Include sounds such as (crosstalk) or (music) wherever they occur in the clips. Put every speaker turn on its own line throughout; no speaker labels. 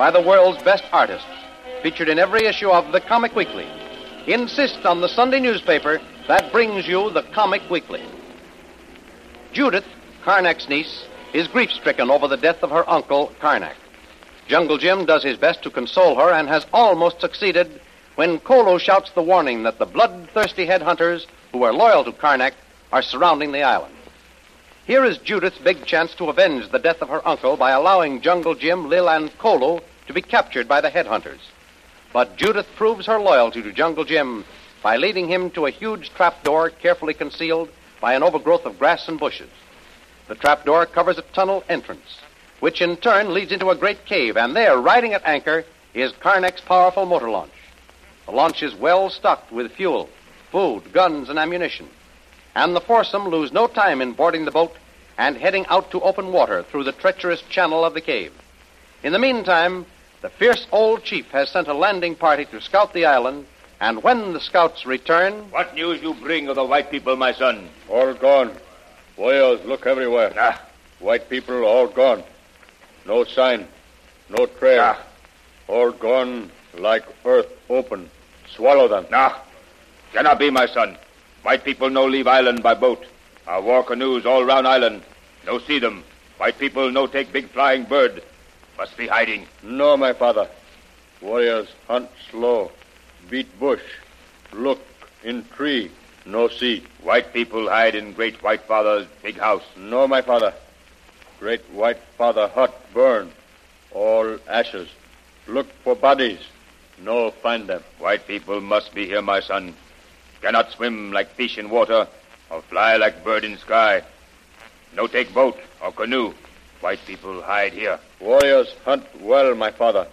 by the world's best artists, featured in every issue of the Comic Weekly. Insist on the Sunday newspaper that brings you the Comic Weekly. Judith, Karnak's niece, is grief stricken over the death of her uncle, Karnak. Jungle Jim does his best to console her and has almost succeeded when Kolo shouts the warning that the bloodthirsty headhunters who are loyal to Karnak are surrounding the island. Here is Judith's big chance to avenge the death of her uncle by allowing Jungle Jim, Lil, and Kolo to be captured by the headhunters. But Judith proves her loyalty to Jungle Jim by leading him to a huge trapdoor carefully concealed by an overgrowth of grass and bushes. The trapdoor covers a tunnel entrance, which in turn leads into a great cave, and there, riding at anchor, is Karnak's powerful motor launch. The launch is well stocked with fuel, food, guns, and ammunition, and the foursome lose no time in boarding the boat and heading out to open water through the treacherous channel of the cave. In the meantime, the fierce old chief has sent a landing party to scout the island, and when the scouts return,
What news you bring of the white people, my son?
All gone. Warriors look everywhere.
Ah,
White people all gone. No sign. No trail.
Ah.
All gone like earth open. Swallow them.
nah. Cannot be, my son. White people no leave island by boat. Our war canoes all round island. No see them. White people no take big flying bird. Must be hiding.
No, my father. Warriors hunt slow. Beat bush. Look in tree. No see.
White people hide in great white father's big house.
No, my father. Great white father hut burn. All ashes. Look for bodies. No find them.
White people must be here, my son. Cannot swim like fish in water or fly like bird in sky. No take boat or canoe. White people hide here.
Warriors hunt well, my father.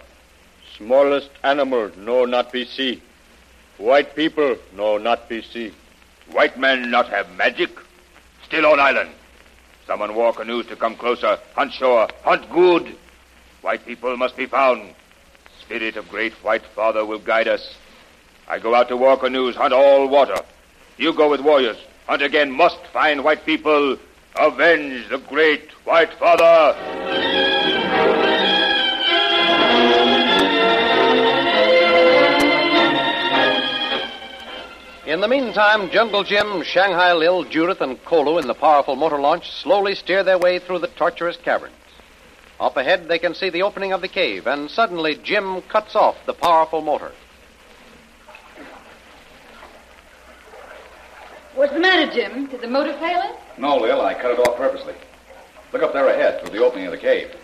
Smallest animal no not be see. White people no not be see.
White men not have magic. Still on island. Someone war canoes to come closer. Hunt shore. Hunt good. White people must be found. Spirit of great white father will guide us. I go out to war canoes, hunt all water. You go with warriors. Hunt again. Must find white people. Avenge the great white father.
In the meantime, Jungle Jim, Shanghai Lil, Judith, and Kolu in the powerful motor launch slowly steer their way through the tortuous caverns. Up ahead, they can see the opening of the cave, and suddenly Jim cuts off the powerful motor.
What's the matter, Jim? Did the motor fail it?
No, Lil, I cut it off purposely. Look up there ahead through the opening of the cave.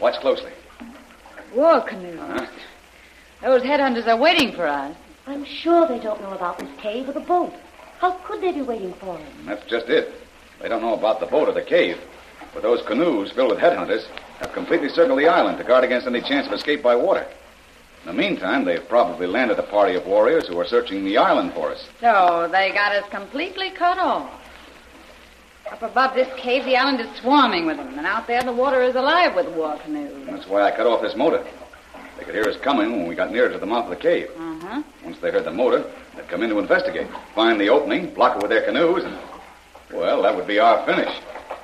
Watch closely.
War canoe.
Huh?
Those headhunters are waiting for us.
I'm sure they don't know about this cave or the boat. How could they be waiting for us?
That's just it. They don't know about the boat or the cave. But those canoes filled with headhunters have completely circled the island to guard against any chance of escape by water. In the meantime, they've probably landed a party of warriors who are searching the island for us.
So they got us completely cut off. Up above this cave, the island is swarming with them, and out there, the water is alive with war canoes.
That's why I cut off this motor. They could hear us coming when we got nearer to the mouth of the cave.
Uh-huh.
Once they heard the motor, they'd come in to investigate, find the opening, block it with their canoes, and, well, that would be our finish.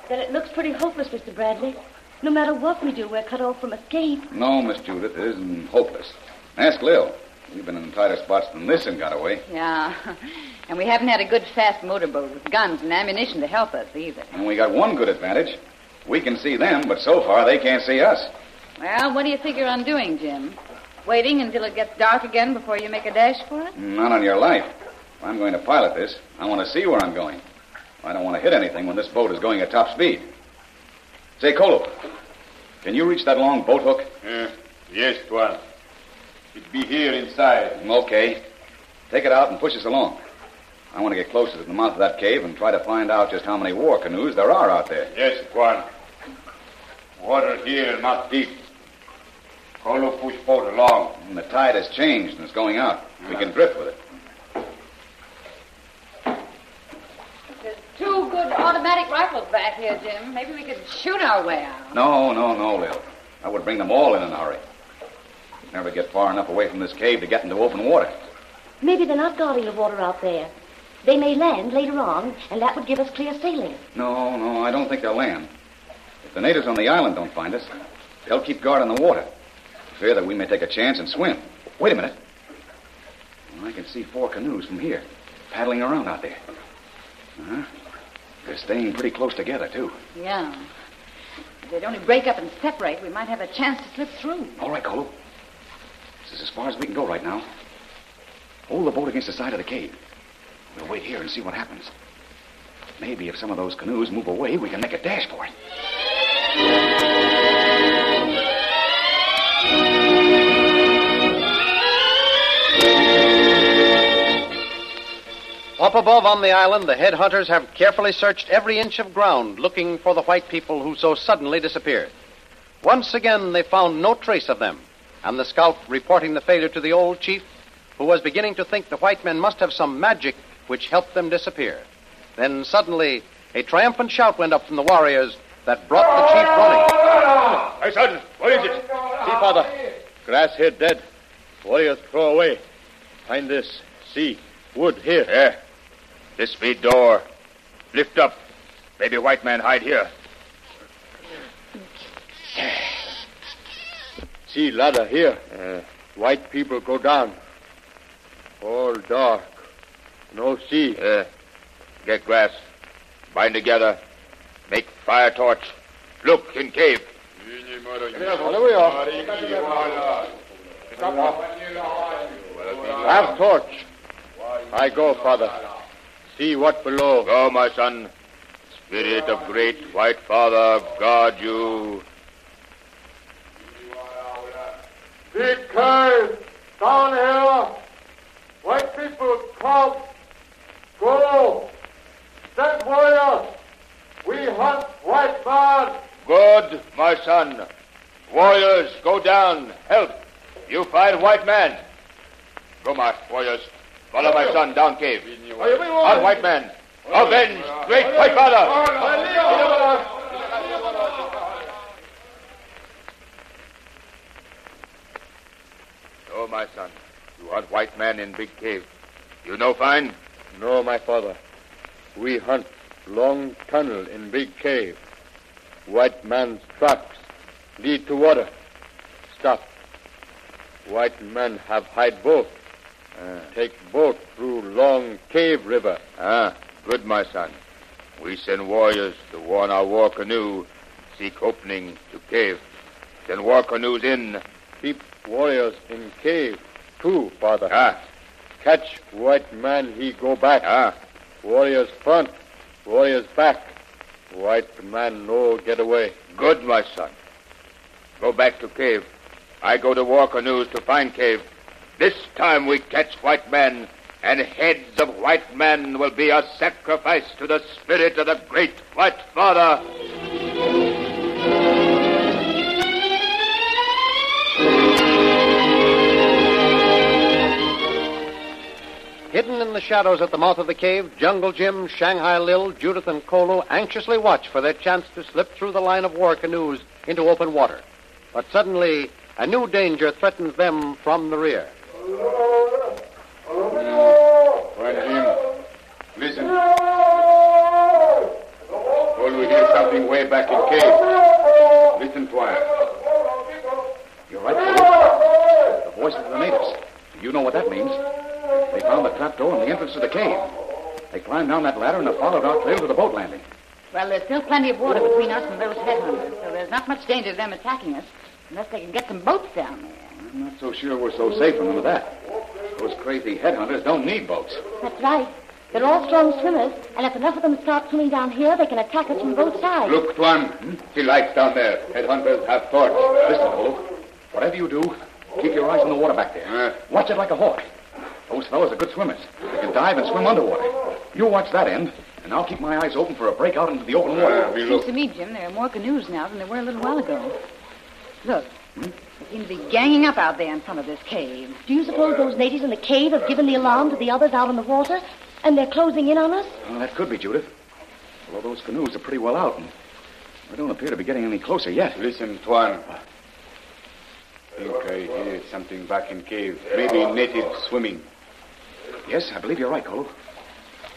Then it looks pretty hopeless, Mr. Bradley. No matter what we do, we're cut off from escape.
No, Miss Judith, it isn't hopeless. Ask Lil. We've been in tighter spots than this and got away.
Yeah. (laughs) And we haven't had a good, fast motorboat with guns and ammunition to help us either.
And we got one good advantage. We can see them, but so far they can't see us.
Well, what do you figure on doing, Jim? Waiting until it gets dark again before you make a dash for it?
Not on your life. If I'm going to pilot this, I want to see where I'm going. I don't want to hit anything when this boat is going at top speed. Say, Kolo, can you reach that long boat hook?
Uh, yes, Tuan. It be here inside.
Okay. Take it out and push us along. I want to get closer to the mouth of that cave and try to find out just how many war canoes there are out there.
Yes, Tuan. Water here not deep.
Kolo push boat along.
And the tide has changed and it's going out. We can drift with it.
There's two good automatic rifles back here, Jim. Maybe we could shoot our way out.
No, no, no, Lil. I would bring them all in in a hurry. Never get far enough away from this cave to get into open water.
Maybe they're not guarding the water out there. They may land later on, and that would give us clear sailing.
No, no, I don't think they'll land. If the natives on the island don't find us, they'll keep guard on the water. Fear that we may take a chance and swim. Wait a minute. Well, I can see four canoes from here, paddling around out there. Uh-huh. They're staying pretty close together, too.
Yeah. If they'd only break up and separate, we might have a chance to slip through.
All right, Kolo. This is as far as we can go right now. Hold the boat against the side of the cave. We'll wait here and see what happens. Maybe if some of those canoes move away, we can make a dash for it.
Up above on the island, the headhunters have carefully searched every inch of ground looking for the white people who so suddenly disappeared. Once again, they found no trace of them, and the scout reporting the failure to the old chief, who was beginning to think the white men must have some magic which helped them disappear. Then suddenly, a triumphant shout went up from the warriors that brought the chief running.
My son, what is it?
See, Father. Grass here dead. Warriors throw away. Find this. See. Wood here.
Yeah. This be door. Lift up. Maybe white man hide here.
See ladder here. Uh. White people go down. All dark. No see.
Yeah. Uh. Get grass. Bind together. Make fire torch. Look in cave.
Follow we are. Have torch. I go, Father. See what below.
Go, my son. Spirit of great white father, guard you.
Big. Down here. White people come. Go. Stand warriors. We hunt white man.
Good, my son. Warriors, go down. Help. You find white man. Go, my warriors. Follow my son down cave. On white man. Avenge great white father. So, my son, you hunt white man in big cave. You know fine?
No, my father. We hunt long tunnel in big cave. White man's tracks lead to water. Stop. White men have hide boat. Take boat through long cave river.
Ah, good, my son. We send warriors to warn our war canoe, seek opening to cave. Send war canoes in.
Keep warriors in cave too, father.
Ah,
Catch white man, he go back.
ah.
Warriors front, warriors back. White man no get away.
Good, my son. Go back to cave. I go to war canoes to find cave. This time we catch white men, and heads of white men will be a sacrifice to the spirit of the great white father.
Hidden in the shadows at the mouth of the cave, Jungle Jim, Shanghai Lil, Judith, and Kolo anxiously watch for their chance to slip through the line of war canoes into open water. But suddenly, a new danger threatens them from the rear.
Friend Jim, listen. All we hear something way back in cave. Listen, quiet.
You're right, Kolo. The voices of the natives. You know what that means. They found the trapdoor and the entrance to the cave. They climbed down that ladder and have followed our trail to the boat landing.
Well, there's still plenty of water between us and those headhunters, so there's not much danger of them attacking us unless they can get some boats down there.
I'm not so sure we're so safe from them with that. Those crazy headhunters don't need boats.
That's right. They're all strong swimmers, and if enough of them start swimming down here, they can attack us from both sides.
Look, Tuan. See lights down there. Headhunters have torch.
Listen, Kolo. Whatever you do, keep your eyes on the water back there.
Uh.
Watch it like a hawk. Those fellows are good swimmers. They can dive and swim underwater. You watch that end, and I'll keep my eyes open for a break out into the open water.
we
Seems to me, Jim, there are more canoes now than there were a little while ago. Look, They seem to be ganging up out there in front of this cave.
Do you suppose those natives in the cave have given the alarm to the others out in the water? And they're closing in on us?
Well, that could be, Judith. Although those canoes are pretty well out, and we don't appear to be getting any closer yet.
Listen, Tuan. think I hear something back in cave. Maybe natives swimming.
Yes, I believe you're right, Kolo.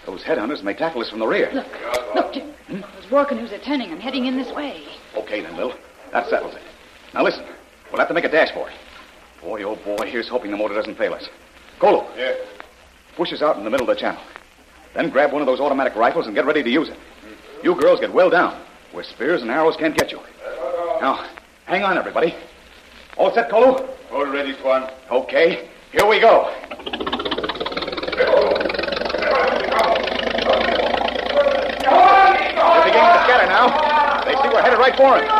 Those headhunters may tackle us from the rear.
Look, look, Jim. Hmm? Those war canoes are turning and heading in this way.
Okay, then, Bill. That settles it. Now, listen. We'll have to make a dash for it. Boy, oh boy, here's hoping the motor doesn't fail us. Kolo.
Yeah.
Push us out in the middle of the channel. Then grab one of those automatic rifles and get ready to use it. You girls get well down, where spears and arrows can't get you. Now, hang on, everybody. All set, Kolo?
All ready, Tuan.
Okay, here we go. They're beginning to scatter now. They see we're headed right for him.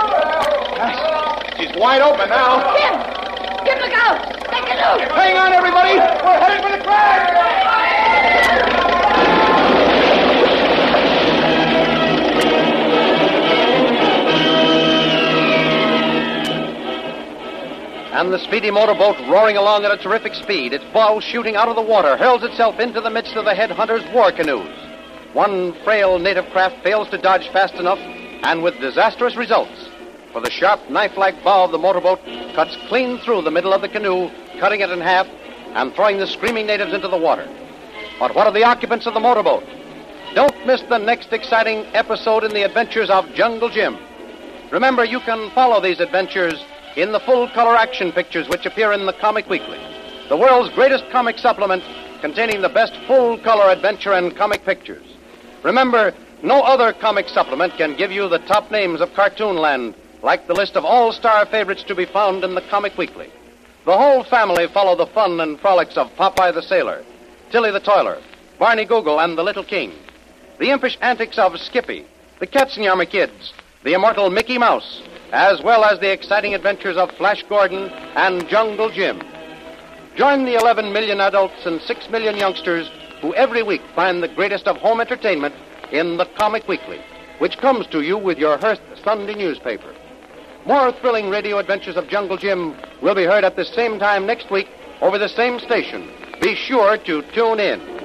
Gosh, she's wide open now.
Jim! Jim, look out! That canoe!
Hang on, everybody. We're headed for the crash.
And the speedy motorboat, roaring along at a terrific speed, its bow shooting out of the water, hurls itself into the midst of the headhunters' war canoes. One frail native craft fails to dodge fast enough, and with disastrous results. For the sharp knife-like bow of the motorboat cuts clean through the middle of the canoe, cutting it in half and throwing the screaming natives into the water. But what of the occupants of the motorboat? Don't miss the next exciting episode in the adventures of Jungle Jim. Remember, you can follow these adventures in the full color action pictures which appear in the Comic Weekly, the world's greatest comic supplement containing the best full color adventure and comic pictures. Remember, no other comic supplement can give you the top names of Cartoonland like the list of all star favorites to be found in the Comic Weekly. The whole family follow the fun and frolics of Popeye the Sailor, Tilly the Toiler, Barney Google, and the Little King. The impish antics of Skippy, the Katzenjammer Kids, the immortal Mickey Mouse, as well as the exciting adventures of Flash Gordon and Jungle Jim. Join the 11 million adults and 6 million youngsters who every week find the greatest of home entertainment in the Comic Weekly, which comes to you with your Hearst Sunday newspaper. More thrilling radio adventures of Jungle Jim will be heard at the same time next week over the same station. Be sure to tune in.